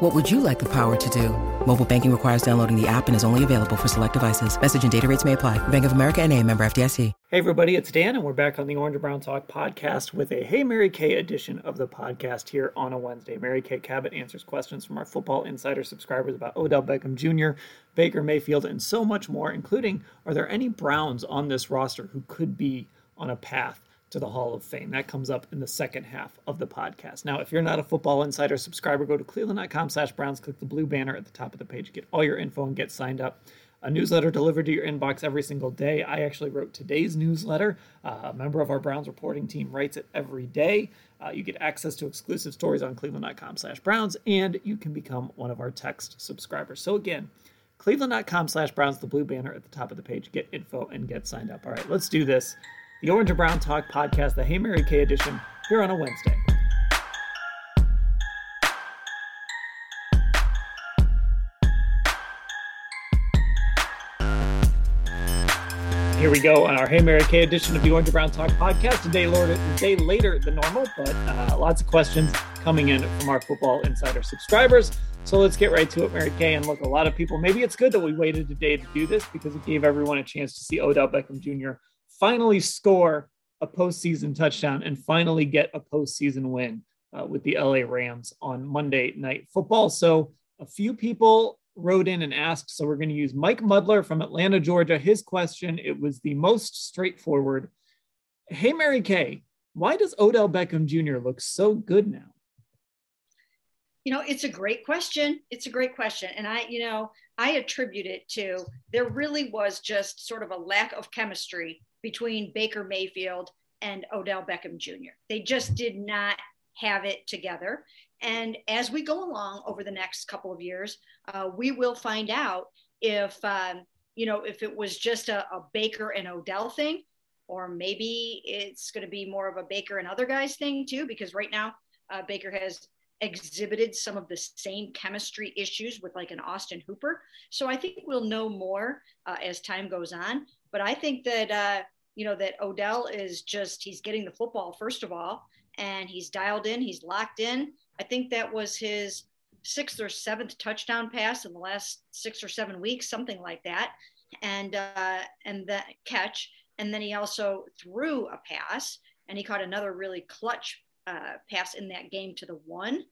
What would you like the power to do? Mobile banking requires downloading the app and is only available for select devices. Message and data rates may apply. Bank of America and a member FDIC. Hey everybody, it's Dan and we're back on the Orange and Brown Talk podcast with a Hey Mary Kay edition of the podcast here on a Wednesday. Mary Kay Cabot answers questions from our Football Insider subscribers about Odell Beckham Jr., Baker Mayfield, and so much more, including are there any Browns on this roster who could be on a path to the Hall of Fame. That comes up in the second half of the podcast. Now, if you're not a Football Insider subscriber, go to cleveland.com slash Browns, click the blue banner at the top of the page, get all your info and get signed up. A newsletter delivered to your inbox every single day. I actually wrote today's newsletter. Uh, a member of our Browns reporting team writes it every day. Uh, you get access to exclusive stories on cleveland.com slash Browns, and you can become one of our text subscribers. So again, cleveland.com slash Browns, the blue banner at the top of the page. Get info and get signed up. All right, let's do this the Orange and Brown Talk podcast, the Hey Mary Kay edition, here on a Wednesday. Here we go on our Hey Mary Kay edition of the Orange and Brown Talk podcast. A day, later, a day later than normal, but uh, lots of questions coming in from our Football Insider subscribers. So let's get right to it, Mary Kay. And look, a lot of people, maybe it's good that we waited a day to do this because it gave everyone a chance to see Odell Beckham Jr finally score a postseason touchdown and finally get a postseason win uh, with the LA Rams on Monday Night Football. So a few people wrote in and asked. So we're going to use Mike Mudler from Atlanta, Georgia. His question, it was the most straightforward. Hey, Mary Kay, why does Odell Beckham Jr. look so good now? You know, it's a great question. It's a great question. And I, you know, I attribute it to there really was just sort of a lack of chemistry between Baker Mayfield and Odell Beckham Jr. They just did not have it together. And as we go along over the next couple of years, uh, we will find out if, um, you know, if it was just a, a Baker and Odell thing, or maybe it's going to be more of a Baker and other guys thing too, because right now uh, Baker has exhibited some of the same chemistry issues with like an Austin Hooper. So I think we'll know more uh, as time goes on. But I think that uh, you know, that Odell is just, he's getting the football, first of all, and he's dialed in, he's locked in. I think that was his sixth or seventh touchdown pass in the last six or seven weeks, something like that. And, uh, and that catch. And then he also threw a pass and he caught another really clutch uh, pass in that game to the one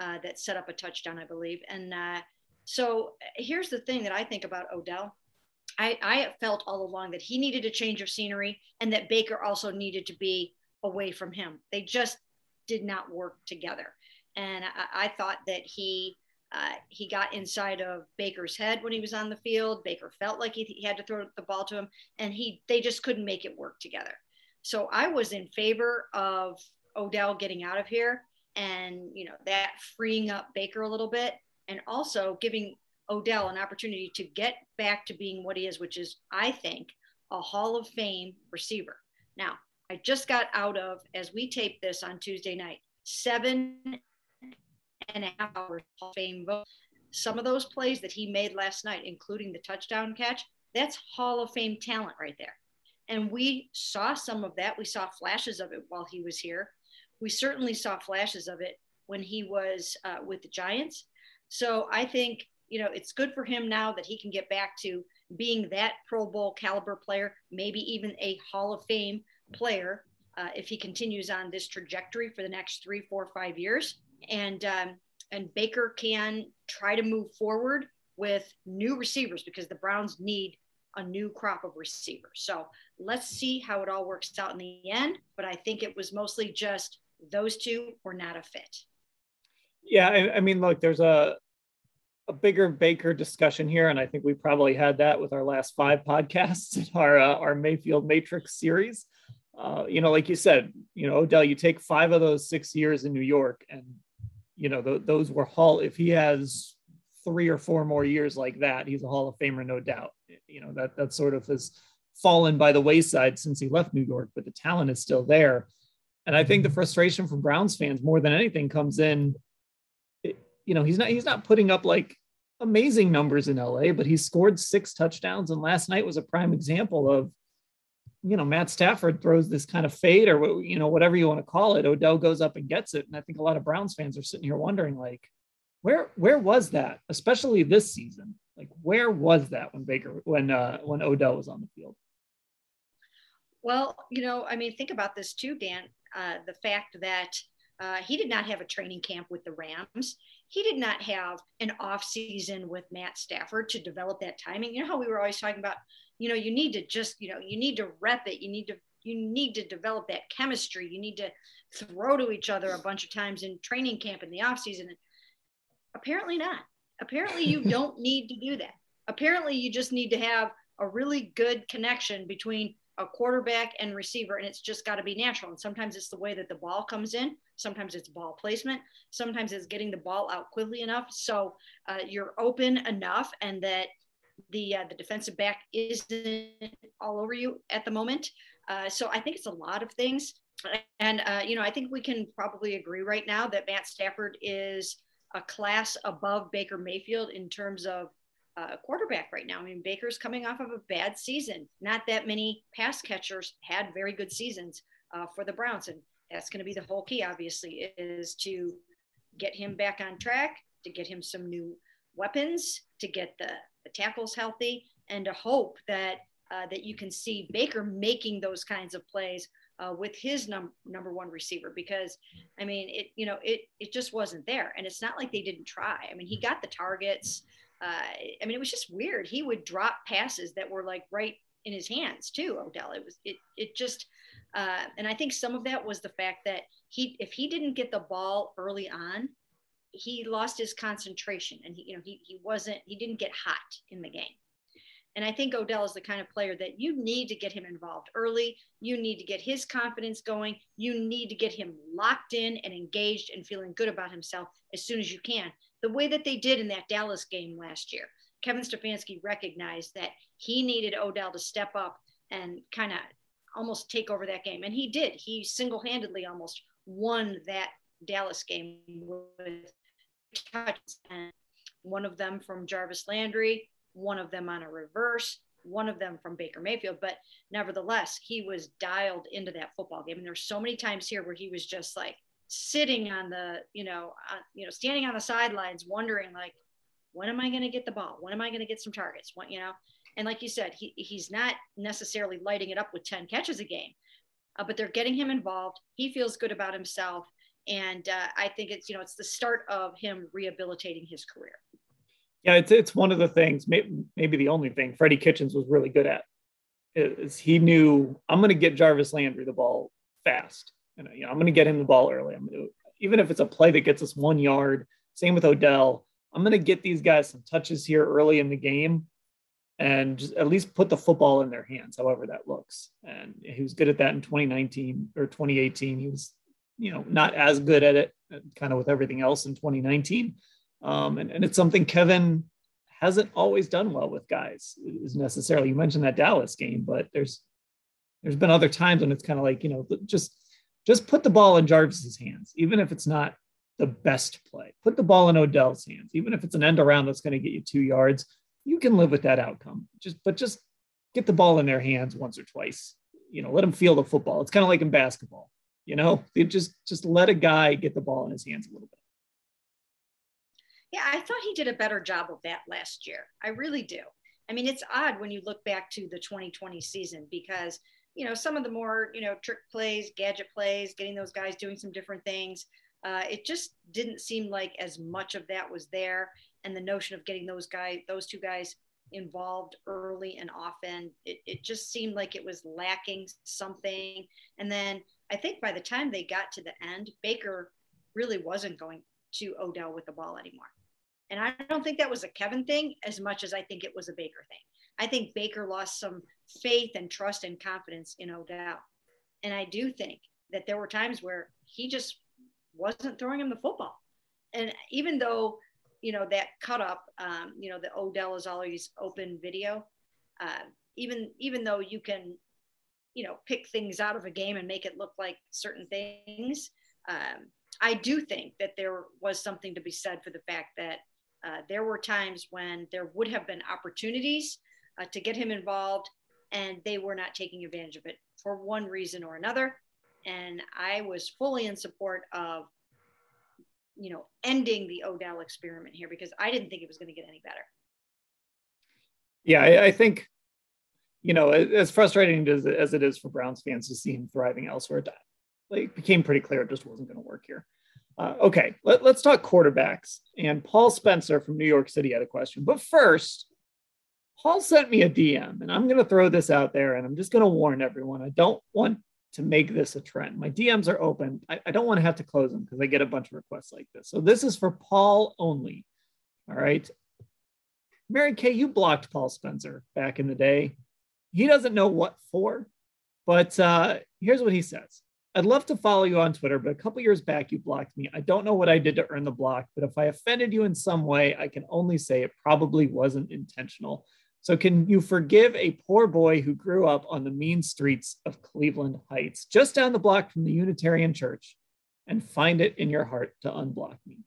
uh, that set up a touchdown, I believe. And uh, so here's the thing that I think about Odell I, I felt all along that he needed a change of scenery and that Baker also needed to be away from him. They just did not work together. And I, I thought that he uh, he got inside of Baker's head when he was on the field. Baker felt like he, he had to throw the ball to him, and he they just couldn't make it work together. So I was in favor of Odell getting out of here, and you know that freeing up Baker a little bit, and also giving Odell an opportunity to get back to being what he is, which is, I think, a Hall of Fame receiver. Now, I just got out of, as we tape this on Tuesday night, seven and a half hours Hall of Fame vote. Some of those plays that he made last night, including the touchdown catch, that's Hall of Fame talent right there. And we saw some of that. We saw flashes of it while he was here. We certainly saw flashes of it when he was uh, with the Giants. So I think you know, it's good for him now that he can get back to being that Pro Bowl caliber player, maybe even a Hall of Fame player uh, if he continues on this trajectory for the next three, four, five years. And um, and Baker can try to move forward with new receivers because the Browns need a new crop of receivers. So let's see how it all works out in the end. But I think it was mostly just those two were not a fit. Yeah, I, I mean, look, there's a a bigger Baker discussion here, and I think we probably had that with our last five podcasts in our uh, our Mayfield Matrix series. Uh, you know, like you said, you know, Odell, you take five of those six years in New York, and you know th- those were Hall. If he has three or four more years like that, he's a Hall of Famer, no doubt. You know that that sort of has fallen by the wayside since he left New York, but the talent is still there. And I think the frustration from Browns fans more than anything comes in you know, he's not he's not putting up like amazing numbers in LA, but he scored six touchdowns. And last night was a prime example of, you know, Matt Stafford throws this kind of fade or, you know, whatever you want to call it. Odell goes up and gets it. And I think a lot of Browns fans are sitting here wondering, like, where, where was that, especially this season? Like, where was that when Baker, when, uh, when Odell was on the field? Well, you know, I mean, think about this too, Dan. Uh, the fact that uh, he did not have a training camp with the Rams he did not have an off season with Matt Stafford to develop that timing. You know how we were always talking about, you know, you need to just, you know, you need to rep it. You need to, you need to develop that chemistry. You need to throw to each other a bunch of times in training camp in the off season. Apparently not. Apparently you don't need to do that. Apparently you just need to have a really good connection between a quarterback and receiver, and it's just got to be natural. And sometimes it's the way that the ball comes in. Sometimes it's ball placement. Sometimes it's getting the ball out quickly enough so uh, you're open enough, and that the uh, the defensive back isn't all over you at the moment. Uh, so I think it's a lot of things, and uh, you know I think we can probably agree right now that Matt Stafford is a class above Baker Mayfield in terms of uh, quarterback right now. I mean, Baker's coming off of a bad season. Not that many pass catchers had very good seasons uh, for the Browns, and that's going to be the whole key. Obviously, is to get him back on track, to get him some new weapons, to get the, the tackles healthy, and to hope that uh, that you can see Baker making those kinds of plays uh, with his num- number one receiver because I mean it you know it it just wasn't there and it's not like they didn't try I mean he got the targets uh, I mean, it was just weird. He would drop passes that were like right in his hands too. Odell. It was it it just, uh, and I think some of that was the fact that he if he didn't get the ball early on, he lost his concentration and he you know he he wasn't he didn't get hot in the game. And I think Odell is the kind of player that you need to get him involved early. You need to get his confidence going. You need to get him locked in and engaged and feeling good about himself as soon as you can the way that they did in that Dallas game last year. Kevin Stefanski recognized that he needed Odell to step up and kind of almost take over that game. And he did. He single handedly almost won that Dallas game with touches. And one of them from Jarvis Landry, one of them on a reverse, one of them from Baker Mayfield. But nevertheless, he was dialed into that football game. And there's so many times here where he was just like, sitting on the, you know, uh, you know, standing on the sidelines, wondering like, when am I going to get the ball? When am I going to get some targets? What, you know, and like you said, he, he's not necessarily lighting it up with 10 catches a game, uh, but they're getting him involved. He feels good about himself. And uh, I think it's, you know, it's the start of him rehabilitating his career. Yeah, it's, it's one of the things, maybe, maybe the only thing Freddie Kitchens was really good at is he knew I'm going to get Jarvis Landry the ball fast. And you know, I'm going to get him the ball early. I'm to, even if it's a play that gets us one yard. Same with Odell. I'm going to get these guys some touches here early in the game, and at least put the football in their hands, however that looks. And he was good at that in 2019 or 2018. He was, you know, not as good at it, kind of with everything else in 2019. Um, and, and it's something Kevin hasn't always done well with guys is necessarily. You mentioned that Dallas game, but there's there's been other times when it's kind of like you know just just put the ball in Jarvis's hands, even if it's not the best play. Put the ball in Odell's hands, even if it's an end around that's going to get you two yards. You can live with that outcome. Just but just get the ball in their hands once or twice. You know, let them feel the football. It's kind of like in basketball. You know, you just just let a guy get the ball in his hands a little bit. Yeah, I thought he did a better job of that last year. I really do. I mean, it's odd when you look back to the 2020 season because you know, some of the more, you know, trick plays, gadget plays, getting those guys doing some different things. Uh, it just didn't seem like as much of that was there. And the notion of getting those guys, those two guys involved early and often. It, it just seemed like it was lacking something. And then I think by the time they got to the end, Baker really wasn't going to Odell with the ball anymore. And I don't think that was a Kevin thing as much as I think it was a Baker thing. I think Baker lost some faith and trust and confidence in Odell. And I do think that there were times where he just wasn't throwing him the football. And even though, you know, that cut up, um, you know, the Odell is always open video, uh, even even though you can, you know, pick things out of a game and make it look like certain things, um, I do think that there was something to be said for the fact that uh, there were times when there would have been opportunities uh, to get him involved, and they were not taking advantage of it for one reason or another. And I was fully in support of, you know, ending the Odell experiment here because I didn't think it was going to get any better. Yeah, I, I think, you know, as frustrating as, as it is for Browns fans to see him thriving elsewhere, it became pretty clear it just wasn't going to work here. Uh, okay, let, us talk quarterbacks. And Paul Spencer from New York City had a question. But first, Paul sent me a DM, and I'm going to throw this out there, and I'm just going to warn everyone. I don't want to make this a trend. My DMs are open. I, I don't want to have to close them because I get a bunch of requests like this. So this is for Paul only. All right. Mary Kay, you blocked Paul Spencer back in the day. He doesn't know what for, but uh, here's what he says I'd love to follow you on Twitter, but a couple years back you blocked me. I don't know what I did to earn the block, but if I offended you in some way, I can only say it probably wasn't intentional. So, can you forgive a poor boy who grew up on the mean streets of Cleveland Heights, just down the block from the Unitarian Church, and find it in your heart to unblock me?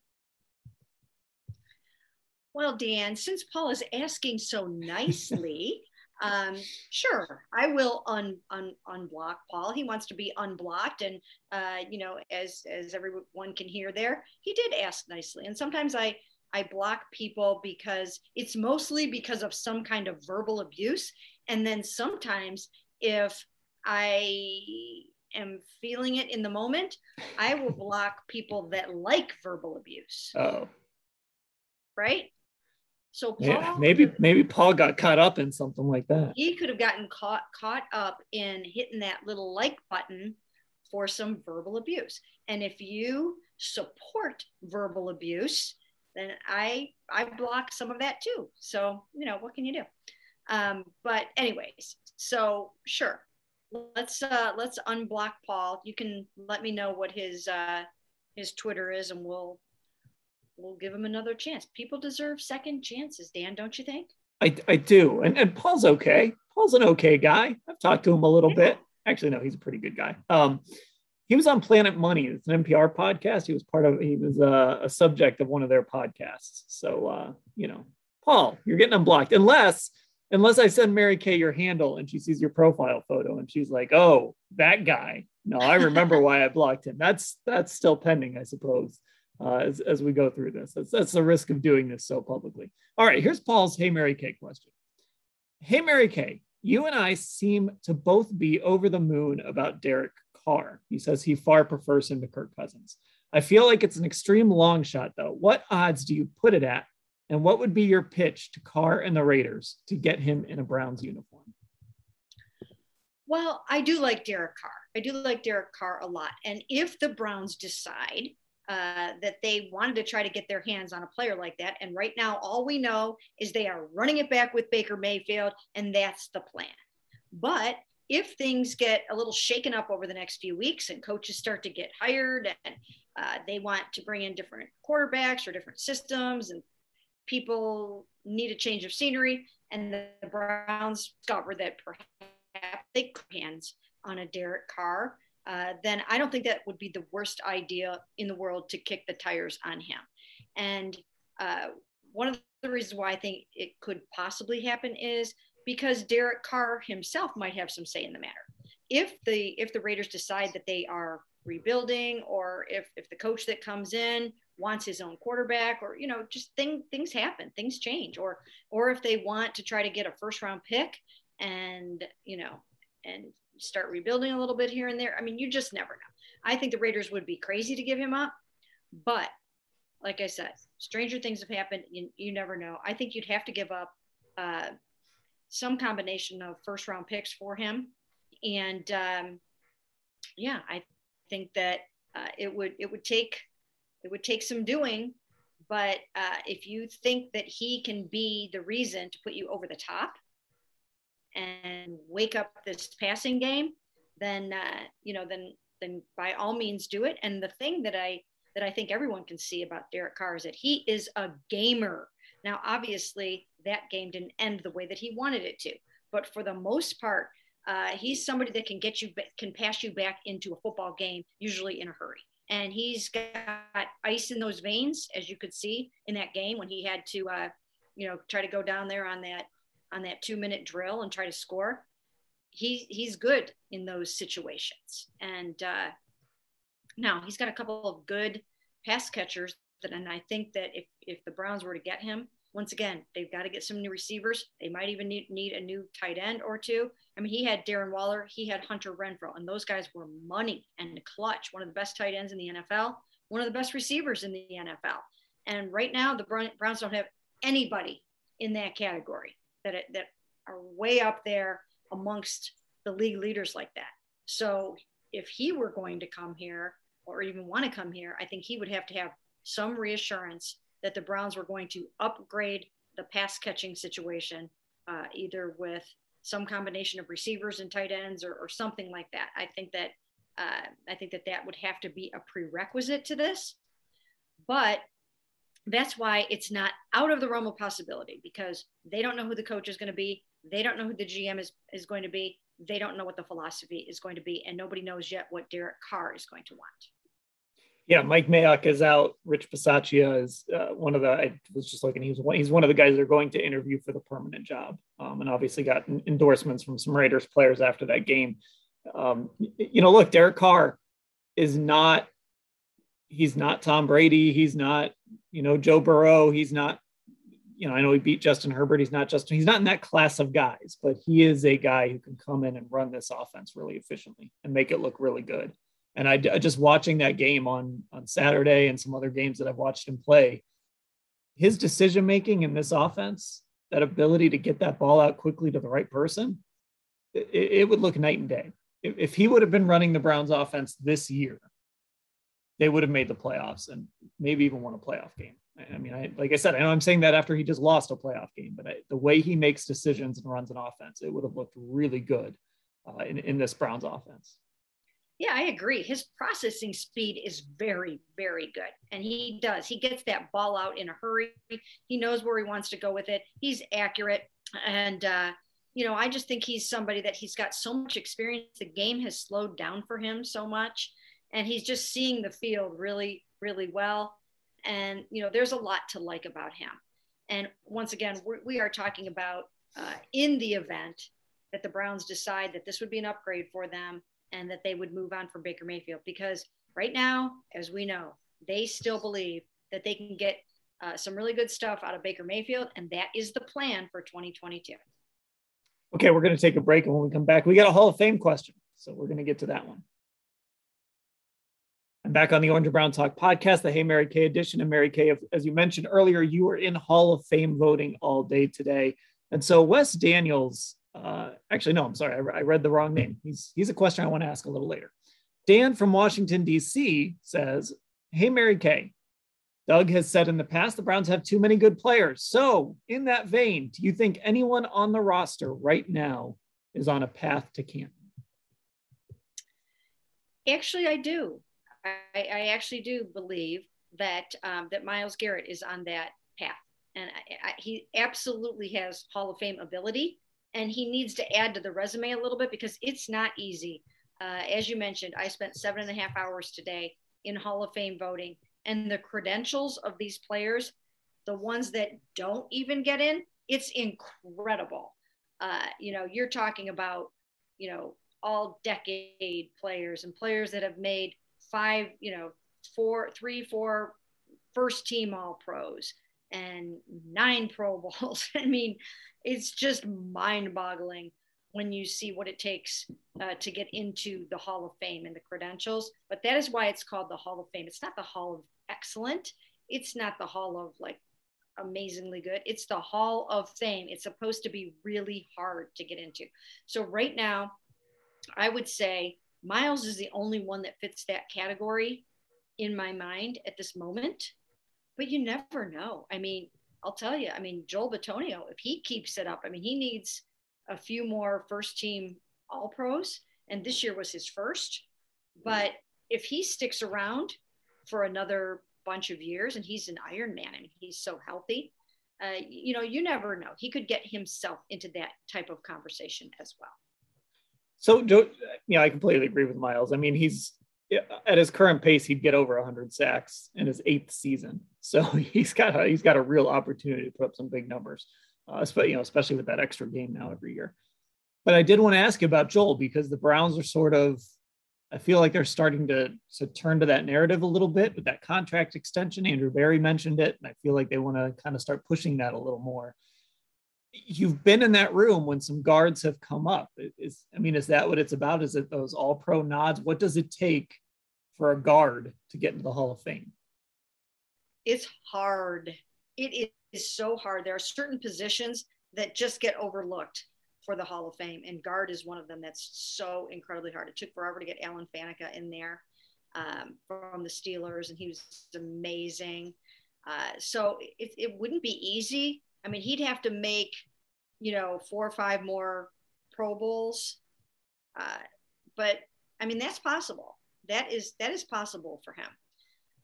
Well, Dan, since Paul is asking so nicely, um, sure, I will un, un, unblock Paul. He wants to be unblocked, and uh, you know, as as everyone can hear there, he did ask nicely. And sometimes I I block people because it's mostly because of some kind of verbal abuse, and then sometimes if I am feeling it in the moment, I will block people that like verbal abuse. Oh, right. So Paul, yeah, maybe maybe Paul got caught up in something like that. He could have gotten caught caught up in hitting that little like button for some verbal abuse. And if you support verbal abuse, then I I block some of that too. So you know what can you do? Um, but anyways, so sure, let's uh, let's unblock Paul. You can let me know what his uh, his Twitter is, and we'll we'll give him another chance. People deserve second chances, Dan, don't you think? I, I do. And, and Paul's okay. Paul's an okay guy. I've talked to him a little yeah. bit. Actually, no, he's a pretty good guy. Um, he was on Planet Money. It's an NPR podcast. He was part of, he was a, a subject of one of their podcasts. So, uh, you know, Paul, you're getting unblocked unless, unless I send Mary Kay your handle and she sees your profile photo and she's like, oh, that guy. No, I remember why I blocked him. That's, that's still pending, I suppose uh, as, as we go through this. That's, that's the risk of doing this so publicly. All right, here's Paul's Hey Mary Kay question. Hey Mary Kay, you and I seem to both be over the moon about Derek Carr. He says he far prefers him to Kirk Cousins. I feel like it's an extreme long shot, though. What odds do you put it at? And what would be your pitch to Carr and the Raiders to get him in a Browns uniform? Well, I do like Derek Carr. I do like Derek Carr a lot. And if the Browns decide uh, that they wanted to try to get their hands on a player like that. And right now, all we know is they are running it back with Baker Mayfield, and that's the plan. But if things get a little shaken up over the next few weeks and coaches start to get hired and uh, they want to bring in different quarterbacks or different systems and people need a change of scenery and the Browns discover that perhaps they hands on a Derek Carr uh, then I don't think that would be the worst idea in the world to kick the tires on him. And uh, one of the reasons why I think it could possibly happen is because Derek Carr himself might have some say in the matter. If the if the Raiders decide that they are rebuilding, or if if the coach that comes in wants his own quarterback, or you know, just thing things happen, things change, or or if they want to try to get a first round pick and you know and start rebuilding a little bit here and there. I mean, you just never know. I think the Raiders would be crazy to give him up, but like I said, stranger things have happened. You, you never know. I think you'd have to give up uh, some combination of first round picks for him. And um, yeah, I think that uh, it would it would take it would take some doing, but uh, if you think that he can be the reason to put you over the top and wake up this passing game, then uh, you know then then by all means do it. And the thing that I that I think everyone can see about Derek Carr is that he is a gamer. Now, obviously, that game didn't end the way that he wanted it to, but for the most part, uh, he's somebody that can get you can pass you back into a football game usually in a hurry. And he's got ice in those veins as you could see in that game when he had to uh, you know try to go down there on that on that two minute drill and try to score. He he's good in those situations. And uh, now he's got a couple of good pass catchers that, and i think that if if the browns were to get him once again, they've got to get some new receivers. They might even need, need a new tight end or two. I mean, he had Darren Waller, he had Hunter Renfrow, and those guys were money and clutch. One of the best tight ends in the NFL, one of the best receivers in the NFL. And right now, the Browns don't have anybody in that category that that are way up there amongst the league leaders like that. So if he were going to come here or even want to come here, I think he would have to have some reassurance that the Browns were going to upgrade the pass catching situation, uh, either with some combination of receivers and tight ends or, or something like that. I think that uh, I think that that would have to be a prerequisite to this, but that's why it's not out of the realm of possibility because they don't know who the coach is going to be. They don't know who the GM is, is going to be. They don't know what the philosophy is going to be. And nobody knows yet what Derek Carr is going to want. Yeah, Mike Mayock is out. Rich Bisaccia is uh, one of the. I was just looking. He's one. He's one of the guys they're going to interview for the permanent job, um, and obviously got endorsements from some Raiders players after that game. Um, you know, look, Derek Carr is not. He's not Tom Brady. He's not, you know, Joe Burrow. He's not. You know, I know he beat Justin Herbert. He's not Justin. He's not in that class of guys, but he is a guy who can come in and run this offense really efficiently and make it look really good. And I just watching that game on on Saturday and some other games that I've watched him play, his decision making in this offense, that ability to get that ball out quickly to the right person, it, it would look night and day. If, if he would have been running the Browns offense this year, they would have made the playoffs and maybe even won a playoff game. I mean, I, like I said, I know I'm saying that after he just lost a playoff game, but I, the way he makes decisions and runs an offense, it would have looked really good uh, in, in this Browns offense. Yeah, I agree. His processing speed is very, very good. And he does. He gets that ball out in a hurry. He knows where he wants to go with it. He's accurate. And, uh, you know, I just think he's somebody that he's got so much experience. The game has slowed down for him so much. And he's just seeing the field really, really well. And, you know, there's a lot to like about him. And once again, we're, we are talking about uh, in the event that the Browns decide that this would be an upgrade for them and that they would move on from Baker Mayfield because right now, as we know, they still believe that they can get uh, some really good stuff out of Baker Mayfield, and that is the plan for 2022. Okay, we're going to take a break, and when we come back, we got a Hall of Fame question, so we're going to get to that one. I'm back on the Orange and Brown Talk podcast, the Hey Mary Kay edition. And Mary Kay, as you mentioned earlier, you were in Hall of Fame voting all day today. And so Wes Daniels uh, actually, no, I'm sorry, I, I read the wrong name. He's he's a question I want to ask a little later. Dan from Washington D.C. says, "Hey, Mary Kay." Doug has said in the past the Browns have too many good players. So, in that vein, do you think anyone on the roster right now is on a path to Canton? Actually, I do. I, I actually do believe that um, that Myles Garrett is on that path, and I, I, he absolutely has Hall of Fame ability and he needs to add to the resume a little bit because it's not easy. Uh, as you mentioned, I spent seven and a half hours today in Hall of Fame voting, and the credentials of these players, the ones that don't even get in, it's incredible. Uh, you know, you're talking about, you know, all decade players and players that have made five, you know, four, three, four first team all pros and nine Pro Bowls. I mean, it's just mind boggling when you see what it takes uh, to get into the Hall of Fame and the credentials. But that is why it's called the Hall of Fame. It's not the Hall of Excellent. It's not the Hall of like amazingly good. It's the Hall of Fame. It's supposed to be really hard to get into. So right now, I would say Myles is the only one that fits that category in my mind at this moment. But you never know. I mean, I'll tell you, I mean, Joel Bitonio, if he keeps it up, I mean, he needs a few more first team all pros. And this year was his first. But if he sticks around for another bunch of years and he's an Iron Man and he's so healthy, uh, you know, you never know. He could get himself into that type of conversation as well. So, yeah, I completely agree with Myles. I mean, he's at his current pace, he'd get over 100 sacks in his eighth season. So he's got a, he's got a real opportunity to put up some big numbers, uh, you know especially with that extra game now every year. But I did want to ask you about Joel because the Browns are sort of I feel like they're starting to to turn to that narrative a little bit with that contract extension. Andrew Berry mentioned it, and I feel like they want to kind of start pushing that a little more. You've been in that room when some guards have come up. Is I mean, is that what it's about? Is it those All Pro nods? What does it take for a guard to get into the Hall of Fame? It's hard. It is so hard. There are certain positions that just get overlooked for the Hall of Fame, and guard is one of them. That's so incredibly hard. It took forever to get Alan Faneca in there um, from the Steelers, and he was amazing. Uh, so it, it wouldn't be easy. I mean, he'd have to make, you know, four or five more Pro Bowls, uh, but I mean that's possible. That is that is possible for him.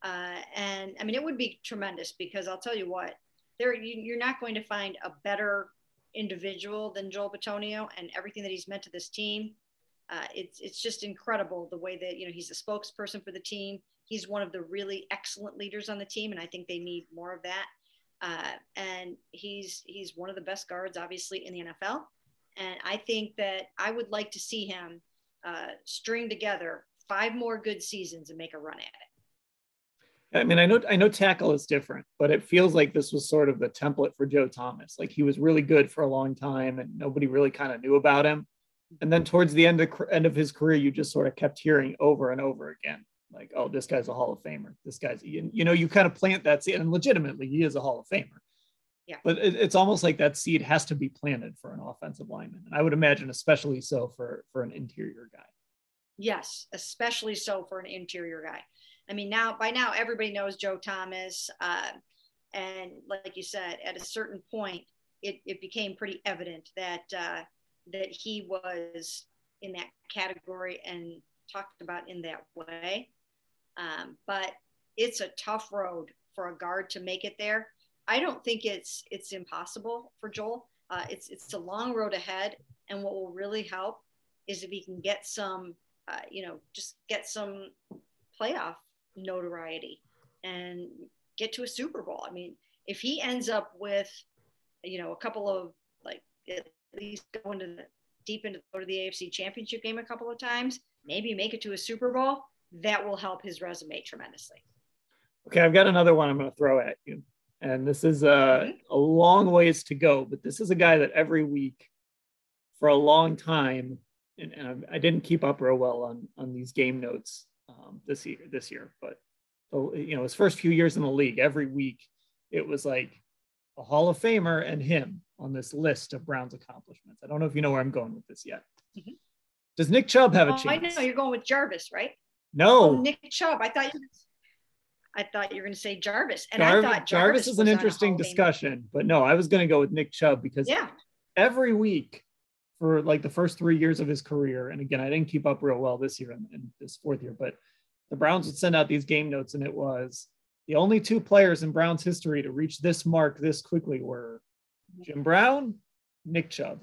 Uh, and I mean, it would be tremendous because I'll tell you what, there you, are not going to find a better individual than Joel Bitonio and everything that he's meant to this team. Uh, it's it's just incredible the way that you know he's a spokesperson for the team. He's one of the really excellent leaders on the team, and I think they need more of that. Uh, and he's he's one of the best guards, obviously, in the NFL. And I think that I would like to see him uh, string together five more good seasons and make a run at it. I mean, I know I know tackle is different, but it feels like this was sort of the template for Joe Thomas. Like he was really good for a long time, and nobody really kind of knew about him. And then towards the end of end of his career, you just sort of kept hearing over and over again, like, "Oh, this guy's a Hall of Famer. This guy's," you know, you kind of plant that seed, and legitimately, he is a Hall of Famer. Yeah. But it, it's almost like that seed has to be planted for an offensive lineman, and I would imagine, especially so for for an interior guy. Yes, especially so for an interior guy. I mean, now by now everybody knows Joe Thomas, uh, and like you said, at a certain point, it, it became pretty evident that uh, that he was in that category and talked about in that way. Um, but it's a tough road for a guard to make it there. I don't think it's it's impossible for Joel. Uh, it's it's a long road ahead, and what will really help is if he can get some, uh, you know, just get some playoff notoriety and get to a Super Bowl. I mean, if he ends up with, you know, a couple of like at least going to the deep into go to the AFC Championship game a couple of times, maybe make it to a Super Bowl, that will help his resume tremendously. Okay, I've got another one I'm going to throw at you. And this is a, mm-hmm. a long ways to go, but this is a guy that every week for a long time, and, and I didn't keep up real well on, on these game notes um, this year. This year, but you know, his first few years in the league, every week it was like a Hall of Famer and him on this list of Browns accomplishments. I don't know if you know where I'm going with this yet. Mm-hmm. Does Nick Chubb have a chance? I know you're going with Jarvis, right? No, oh, Nick Chubb. I thought you. I thought you were going to say Jarvis, and Jarvis, I thought Jarvis, Jarvis is an interesting discussion, but no, I was going to go with Nick Chubb because yeah. every week for like the first three years of his career. And again, I didn't keep up real well this year and, and this fourth year, but the Browns would send out these game notes, and it was the only two players in Browns history to reach this mark this quickly were mm-hmm. Jim Brown, Nick Chubb.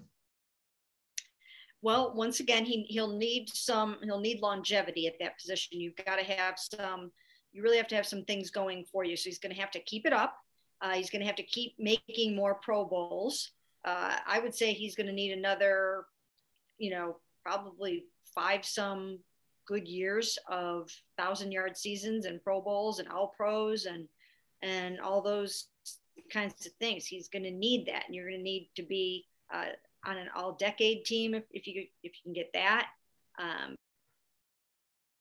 Well, once again, he he'll need some he'll need longevity at that position. You've got to have some. You really have to have some things going for you. So he's going to have to keep it up. Uh, he's going to have to keep making more Pro Bowls uh, I would say he's going to need another, you know, probably five some good years of thousand yard seasons and Pro Bowls and All Pros and and all those kinds of things. He's going to need that, and you're going to need to be uh, on an all decade team if, if you if you can get that. Um,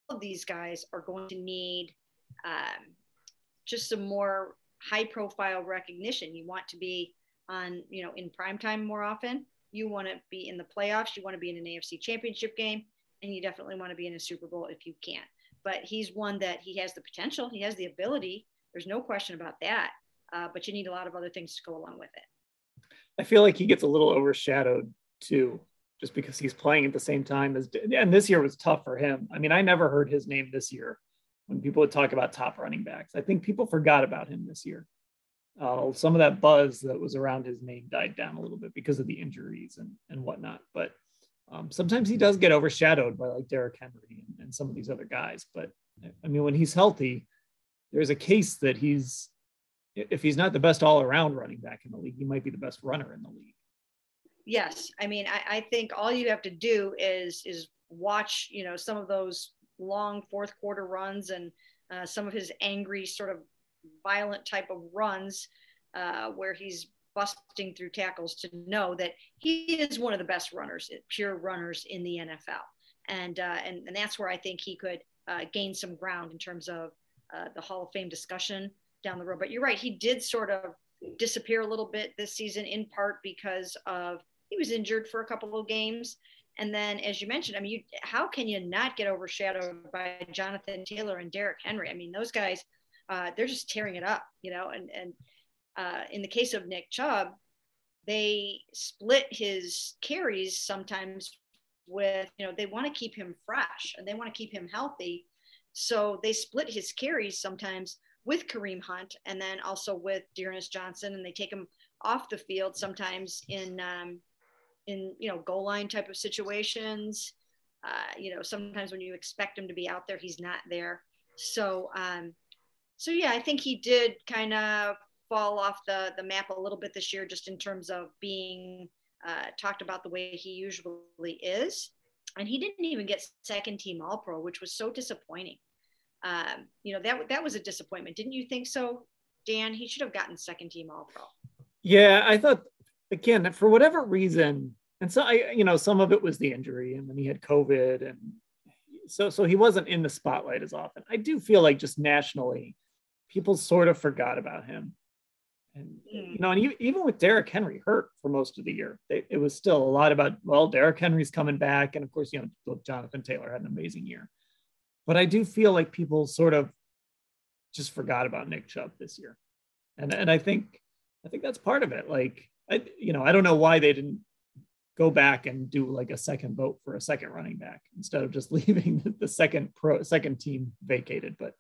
all of these guys are going to need um, just some more high profile recognition. You want to be on, you know, in prime time more often. You want to be in the playoffs. You want to be in an AFC championship game. And you definitely want to be in a Super Bowl if you can. But he's one that he has the potential, he has the ability. There's no question about that. Uh, but you need a lot of other things to go along with it. I feel like he gets a little overshadowed too, just because he's playing at the same time as, and this year was tough for him. I mean, I never heard his name this year when people would talk about top running backs. I think people forgot about him this year. Uh, some of that buzz that was around his name died down a little bit because of the injuries and, and whatnot. But um, sometimes he does get overshadowed by like Derrick Henry and, and some of these other guys. But I mean, when he's healthy, there's a case that he's, if he's not the best all around running back in the league, he might be the best runner in the league. Yes. I mean, I, I think all you have to do is, is watch, you know, some of those long fourth quarter runs and uh, some of his angry sort of violent type of runs uh, where he's busting through tackles to know that he is one of the best runners, pure runners in the NFL. And, uh, and, and that's where I think he could uh, gain some ground in terms of uh, the Hall of Fame discussion down the road. But you're right, he did sort of disappear a little bit this season in part because of he was injured for a couple of games. And then, as you mentioned, I mean, you, how can you not get overshadowed by Jonathan Taylor and Derrick Henry? I mean, those guys, uh, they're just tearing it up, you know. And and uh, in the case of Nick Chubb, they split his carries sometimes with, you know, they want to keep him fresh and they want to keep him healthy. So they split his carries sometimes with Kareem Hunt and then also with D'Ernest Johnson, and they take him off the field sometimes in um, in you know goal line type of situations. Uh, you know, sometimes when you expect him to be out there, he's not there. So, um, so yeah, I think he did kind of fall off the the map a little bit this year, just in terms of being uh, talked about the way he usually is. And he didn't even get second team All Pro, which was so disappointing. Um, you know that that was a disappointment. Didn't you think so, Dan? He should have gotten second team All Pro. Yeah, I thought again, for whatever reason, and so I, you know, some of it was the injury, and then he had COVID, and so so he wasn't in the spotlight as often. I do feel like just nationally, people sort of forgot about him, and you know, and even with Derrick Henry hurt for most of the year, it was still a lot about well, Derrick Henry's coming back, and of course, you know, Jonathan Taylor had an amazing year, but I do feel like people sort of just forgot about Nick Chubb this year, and and I think I think that's part of it. Like I, you know, I don't know why they didn't go back and do like a second vote for a second running back instead of just leaving the second pro second team vacated. But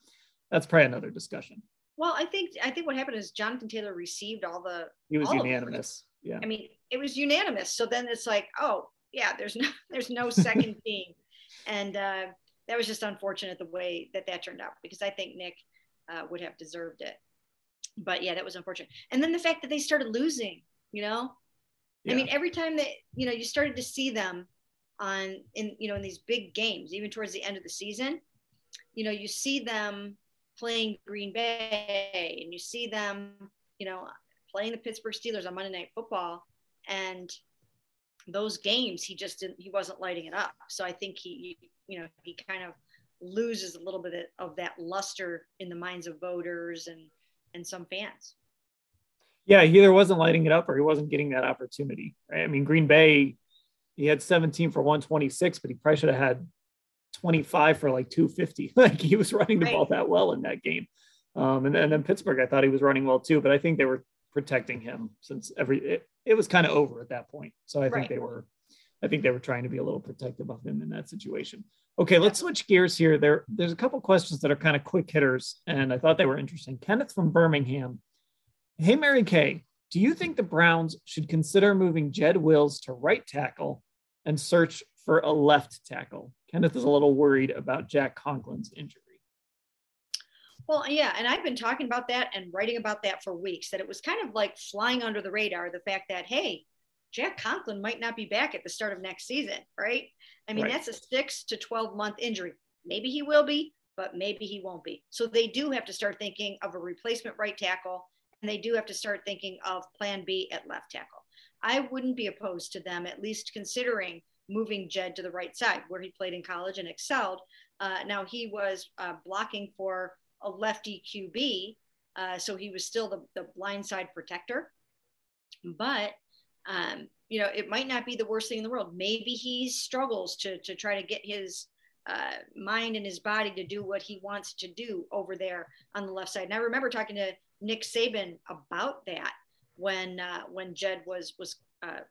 that's probably another discussion. Well, I think I think what happened is Jonathan Taylor received all the. He was unanimous. Yeah. I mean, it was unanimous. So then it's like, oh yeah, there's no there's no second team, and uh, that was just unfortunate the way that that turned out because I think Nick uh, would have deserved it. But yeah, that was unfortunate. And then the fact that they started losing you know yeah. i mean every time that you know you started to see them on in you know in these big games even towards the end of the season you know you see them playing green bay and you see them you know playing the pittsburgh steelers on monday night football and those games he just didn't he wasn't lighting it up so i think he you know he kind of loses a little bit of that luster in the minds of voters and and some fans yeah, he either wasn't lighting it up or he wasn't getting that opportunity. Right? I mean, Green Bay, he had 17 for 126, but he probably should have had 25 for like 250. like he was running the right. ball that well in that game. Um, and, and then Pittsburgh, I thought he was running well too, but I think they were protecting him since every it, it was kind of over at that point. So I think right. they were, I think they were trying to be a little protective of him in that situation. Okay, let's switch gears here. There, there's a couple questions that are kind of quick hitters, and I thought they were interesting. Kenneth from Birmingham Hey, Mary Kay, do you think the Browns should consider moving Jed Wills to right tackle and search for a left tackle? Kenneth is a little worried about Jack Conklin's injury. Well, yeah, and I've been talking about that and writing about that for weeks. That it was kind of like flying under the radar. The fact that hey, Jack Conklin might not be back at the start of next season, right? I mean, right. that's a six to twelve month injury. Maybe he will be, but maybe he won't be. So they do have to start thinking of a replacement right tackle and they do have to start thinking of plan B at left tackle. I wouldn't be opposed to them at least considering moving Jed to the right side where he played in college and excelled. Uh, now he was uh, blocking for a lefty QB Uh, so he was still the, the blindside protector. But, um, you know, it might not be the worst thing in the world. Maybe he struggles to, to try to get his uh, mind and his body to do what he wants to do over there on the left side. And I remember talking to Nick Saban about that when uh, when Jed was was uh,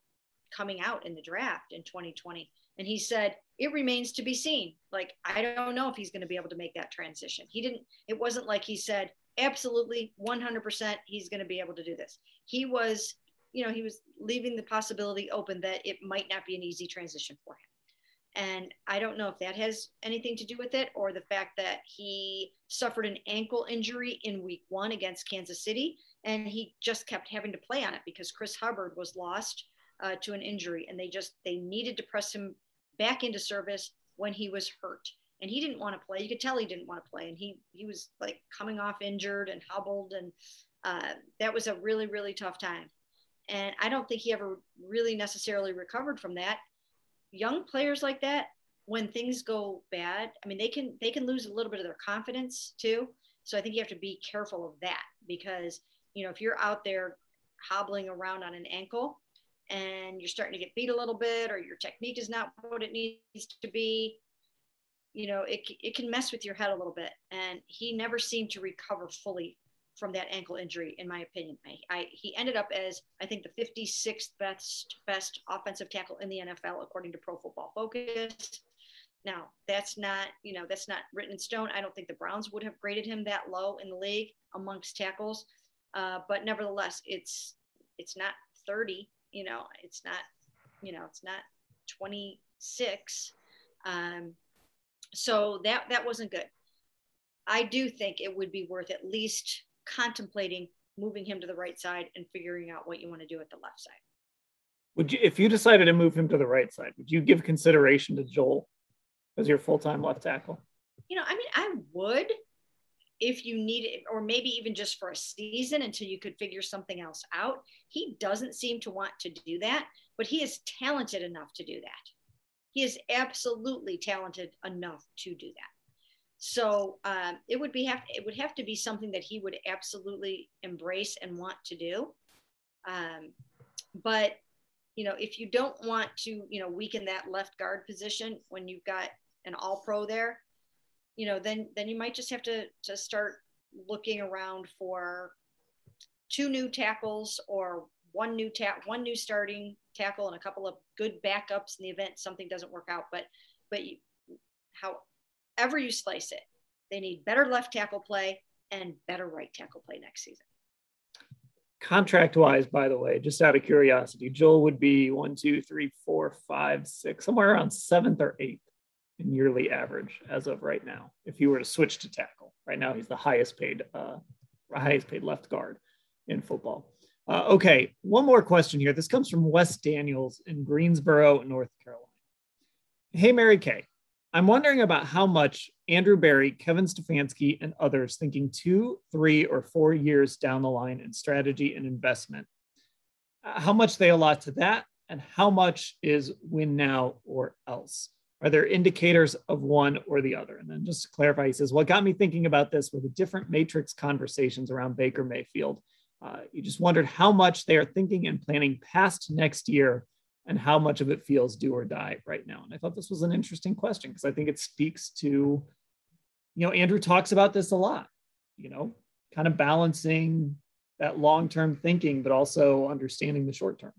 coming out in the draft in 2020, and he said it remains to be seen. Like I don't know if he's going to be able to make that transition. He didn't. It wasn't like he said absolutely 100% he's going to be able to do this. He was, you know, he was leaving the possibility open that it might not be an easy transition for him. And I don't know if that has anything to do with it or the fact that he suffered an ankle injury in week one against Kansas City. And he just kept having to play on it because Chris Hubbard was lost uh, to an injury and they just, they needed to press him back into service when he was hurt. And he didn't want to play. You could tell he didn't want to play. And he, he was like coming off injured and hobbled. And uh, that was a really, really tough time. And I don't think he ever really necessarily recovered from that young players like that, when things go bad, I mean, they can they can lose a little bit of their confidence too. So I think you have to be careful of that because you know if you're out there hobbling around on an ankle and you're starting to get beat a little bit or your technique is not what it needs to be you know it, it can mess with your head a little bit and he never seemed to recover fully from that ankle injury, in my opinion. I, I, he ended up as I think the 56th best best offensive tackle in the NFL according to Pro Football Focus. Now that's not you know that's not written in stone. I don't think the Browns would have graded him that low in the league amongst tackles, uh, but nevertheless, it's it's not 30. You know, it's not you know it's not 26. Um, so that that wasn't good. I do think it would be worth at least contemplating moving him to the right side and figuring out what you want to do at the left side. Would you, if you decided to move him to the right side, would you give consideration to Joel as your full time left tackle? You know, I mean, I would if you need it, or maybe even just for a season until you could figure something else out. He doesn't seem to want to do that, but he is talented enough to do that. He is absolutely talented enough to do that. So um, it would be have it would have to be something that he would absolutely embrace and want to do. Um, but you know, if you don't want to, you know, weaken that left guard position when you've got an All Pro there, you know, then then you might just have to to start looking around for two new tackles or one new tap one new starting tackle and a couple of good backups in the event something doesn't work out. But but you, how however you slice it, they need better left tackle play and better right tackle play next season. Contract wise, by the way, just out of curiosity, Joel would be one, two, three, four, five, six, somewhere around seventh or eighth in yearly average as of right now. If you were to switch to tackle, right now he's the highest paid, uh, highest paid left guard in football. Uh, okay, one more question here. This comes from Wes Daniels in Greensboro, North Carolina. Hey, Mary Kay. I'm wondering about how much Andrew Berry, Kevin Stefanski, and others thinking two, three, or four years down the line in strategy and investment, uh, how much they allot to that, and how much is win now or else. Are there indicators of one or the other? And then just to clarify, he says, What got me thinking about this were the different matrix conversations around Baker Mayfield. Uh, you just wondered how much they are thinking and planning past next year and how much of it feels do or die right now. And I thought this was an interesting question because I think it speaks to, you know, Andrew talks about this a lot, you know, kind of balancing that long term thinking, but also understanding the short term.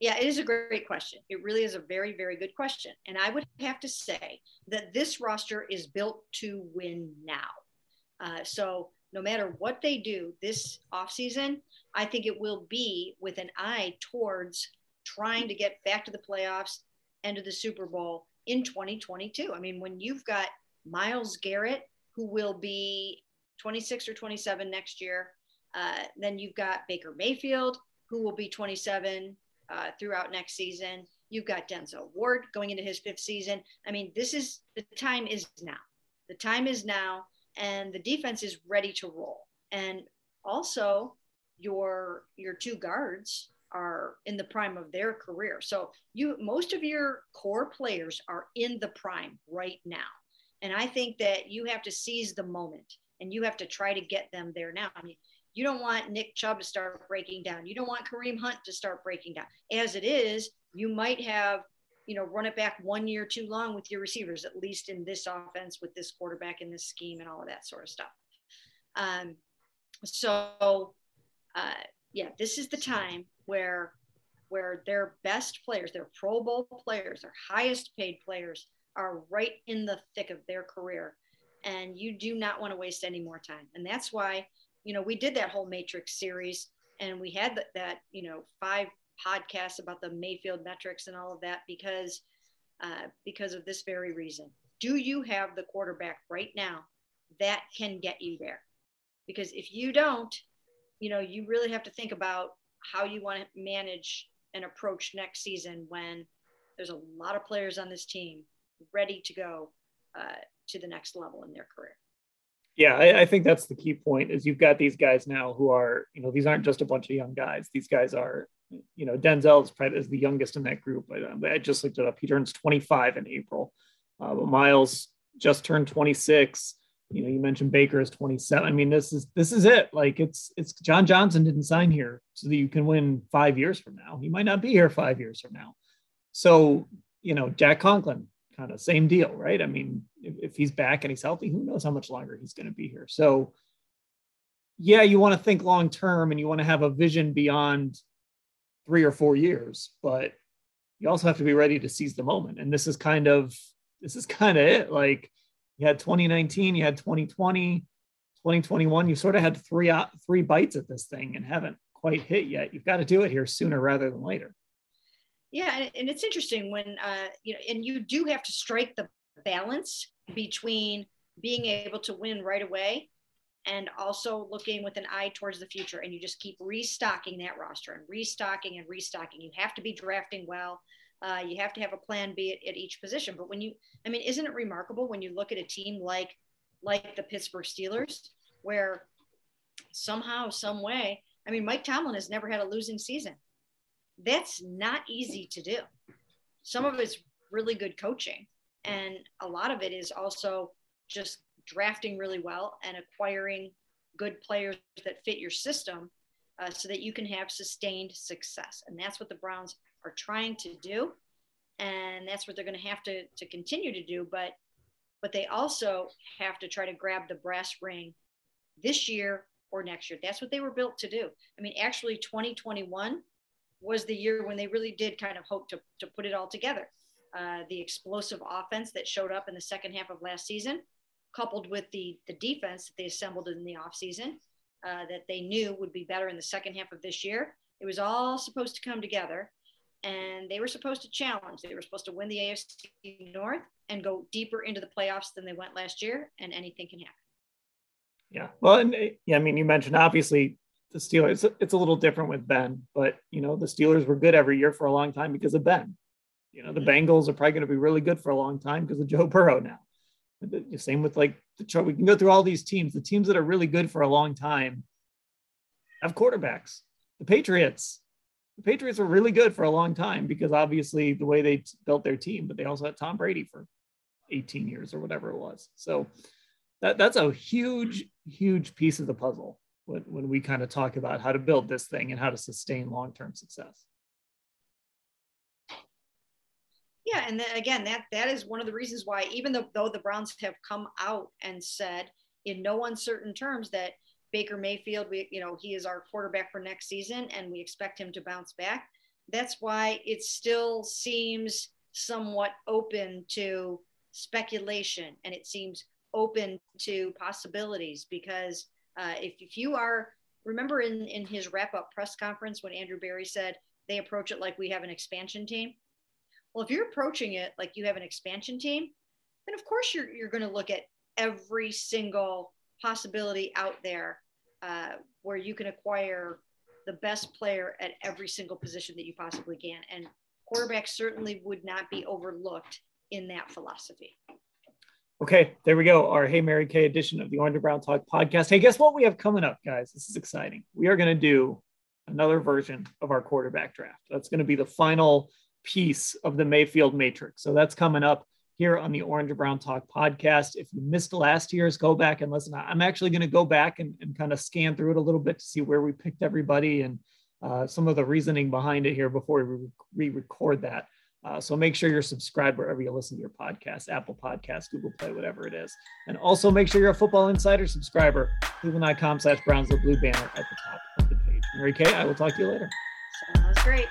Yeah, it is a great question. It really is a very, very good question. And I would have to say that this roster is built to win now. Uh, so no matter what they do this offseason, I think it will be with an eye towards trying to get back to the playoffs and to the Super Bowl in 2022. I mean, when you've got Myles Garrett, who will be 26 or 27 next year, uh, then you've got Baker Mayfield, who will be 27 uh, throughout next season. You've got Denzel Ward going into his fifth season. I mean, this is the time is now. The time is now, and the defense is ready to roll. And also, your your two guards are in the prime of their career. So you most of your core players are in the prime right now. And I think that you have to seize the moment and you have to try to get them there now. I mean, you don't want Nick Chubb to start breaking down. You don't want Kareem Hunt to start breaking down. As it is, you might have, you know, run it back one year too long with your receivers, at least in this offense with this quarterback in this scheme and all of that sort of stuff. Um, so, uh, yeah, this is the time where where their best players, their Pro Bowl players, their highest paid players are right in the thick of their career. And you do not want to waste any more time. And that's why, you know, we did that whole Matrix series and we had that, that you know, five podcasts about the Mayfield metrics and all of that because, uh, because of this very reason. Do you have the quarterback right now that can get you there? Because if you don't, you know, you really have to think about how you want to manage and approach next season when there's a lot of players on this team ready to go uh, to the next level in their career. Yeah, I, I, think that's the key point is you've got these guys now who are, you know, these aren't just a bunch of young guys. These guys are, you know, Denzel is probably is the youngest in that group. I, I, just looked it up. He turns 25 in April. Uh, but Myles just turned 26 you know, you mentioned Baker is 27. I mean, this is this is it. Like it's it's John Johnson didn't sign here so that you can win five years from now. He might not be here five years from now. So, you know, Jack Conklin, kind of same deal, right? I mean, if, if he's back and he's healthy, who knows how much longer he's going to be here. So yeah, you want to think long term and you want to have a vision beyond three or four years, but you also have to be ready to seize the moment. And this is kind of this is kind of it. Like you had 2019, you had 2020, 2021. You sort of had three three bites at this thing and haven't quite hit yet. You've got to do it here sooner rather than later. Yeah, and it's interesting when uh, you know, and you do have to strike the balance between being able to win right away and also looking with an eye towards the future. And you just keep restocking that roster and restocking and restocking. You have to be drafting well. Uh, you have to have a plan B at, at each position. But when you, I mean, isn't it remarkable when you look at a team like like the Pittsburgh Steelers, where somehow, some way, I mean, Mike Tomlin has never had a losing season. That's not easy to do. Some of it's really good coaching, and a lot of it is also just drafting really well and acquiring good players that fit your system uh, so that you can have sustained success. And that's what the Browns are trying to do and that's what they're going to have to to continue to do but but they also have to try to grab the brass ring this year or next year. That's what they were built to do. I mean actually 2021 was the year when they really did kind of hope to, to put it all together. Uh, the explosive offense that showed up in the second half of last season coupled with the the defense that they assembled in the offseason uh, that they knew would be better in the second half of this year it was all supposed to come together and they were supposed to challenge. They were supposed to win the AFC North and go deeper into the playoffs than they went last year, and anything can happen. Yeah, well, and yeah, I mean, you mentioned obviously the Steelers. It's a little different with Ben, but you know, the Steelers were good every year for a long time because of Ben. You know, the mm-hmm. Bengals are probably going to be really good for a long time because of Joe Burrow now. The same with like the we can go through all these teams. The teams that are really good for a long time have quarterbacks. The Patriots, the Patriots were really good for a long time because obviously the way they built their team, but they also had Tom Brady for 18 years or whatever it was. So that that's a huge, huge piece of the puzzle when, when we kind of talk about how to build this thing and how to sustain long-term success. Yeah, and then again, that that is one of the reasons why, even though, though the Browns have come out and said in no uncertain terms that Baker Mayfield, we, you know, he is our quarterback for next season and we expect him to bounce back. That's why it still seems somewhat open to speculation and it seems open to possibilities because uh, if, if you are, remember in, in his wrap up press conference when Andrew Berry said they approach it like we have an expansion team. Well, if you're approaching it like you have an expansion team, then of course you're, you're going to look at every single possibility out there uh, where you can acquire the best player at every single position that you possibly can. And quarterback certainly would not be overlooked in that philosophy. Okay, there we go. Our Hey Mary Kay edition of the Orange and Brown Talk podcast. Hey, guess what we have coming up, guys? This is exciting. We are going to do another version of our quarterback draft. That's going to be the final piece of the Mayfield matrix. So that's coming up here on the Orange and Brown Talk podcast. If you missed last year's, go back and listen. I'm actually going to go back and, and kind of scan through it a little bit to see where we picked everybody and uh, some of the reasoning behind it here before we re-record that. Uh, so make sure you're subscribed wherever you listen to your podcast, Apple Podcasts, Google Play, whatever it is. And also make sure you're a Football Insider subscriber, cleveland.com slash Browns the blue banner at the top of the page. Mary Kay, I will talk to you later. Sounds great.